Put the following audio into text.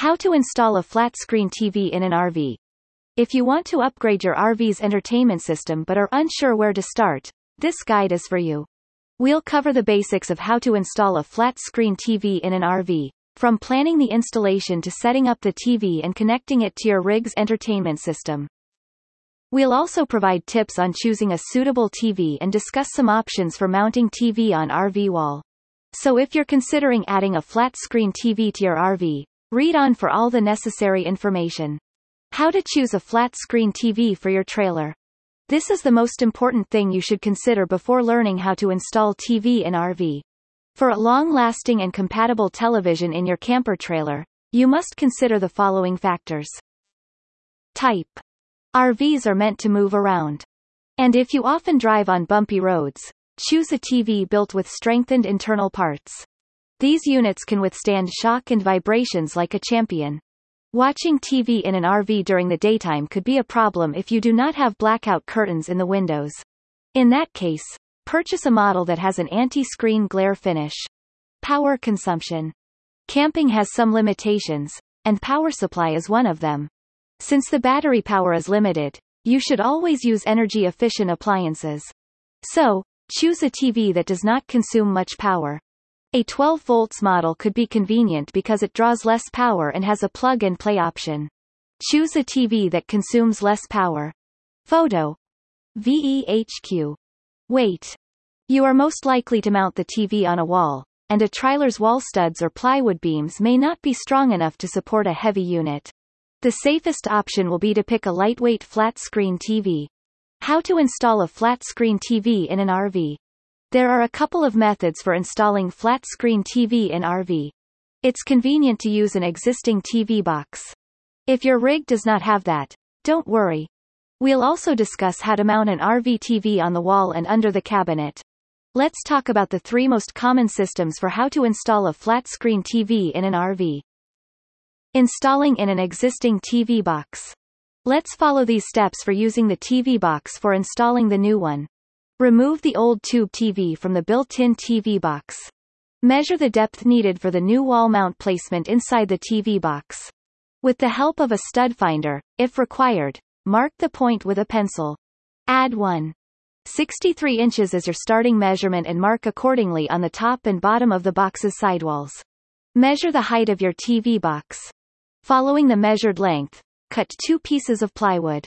How to install a flat-screen TV in an RV. If you want to upgrade your RV's entertainment system but are unsure where to start, this guide is for you. We'll cover the basics of how to install a flat-screen TV in an RV, from planning the installation to setting up the TV and connecting it to your rig's entertainment system. We'll also provide tips on choosing a suitable TV and discuss some options for mounting TV on RV wall. So if you're considering adding a flat-screen TV to your RV, read on for all the necessary information. How to choose a flat-screen TV for your trailer. This is the most important thing you should consider before learning how to install TV in RV. For a long-lasting and compatible television in your camper trailer, you must consider the following factors. Type. RVs are meant to move around. And if you often drive on bumpy roads, choose a TV built with strengthened internal parts. These units can withstand shock and vibrations like a champion. Watching TV in an RV during the daytime could be a problem if you do not have blackout curtains in the windows. In that case, purchase a model that has an anti-screen glare finish. Power consumption. Camping has some limitations, and power supply is one of them. Since the battery power is limited, you should always use energy-efficient appliances. So, choose a TV that does not consume much power. A 12 volts model could be convenient because it draws less power and has a plug-and-play option. Choose a TV that consumes less power. Photo. VEHQ. Weight. You are most likely to mount the TV on a wall, and a trailer's wall studs or plywood beams may not be strong enough to support a heavy unit. The safest option will be to pick a lightweight flat-screen TV. How to install a flat-screen TV in an RV. There are a couple of methods for installing flat-screen TV in RV. It's convenient to use an existing TV box. If your rig does not have that, don't worry. We'll also discuss how to mount an RV TV on the wall and under the cabinet. Let's talk about the three most common systems for how to install a flat-screen TV in an RV. Installing in an existing TV box. Let's follow these steps for using the TV box for installing the new one. Remove the old tube TV from the built-in TV box. Measure the depth needed for the new wall mount placement inside the TV box. With the help of a stud finder, if required, mark the point with a pencil. Add 1. 63 inches as your starting measurement and mark accordingly on the top and bottom of the box's sidewalls. Measure the height of your TV box. Following the measured length, cut two pieces of plywood.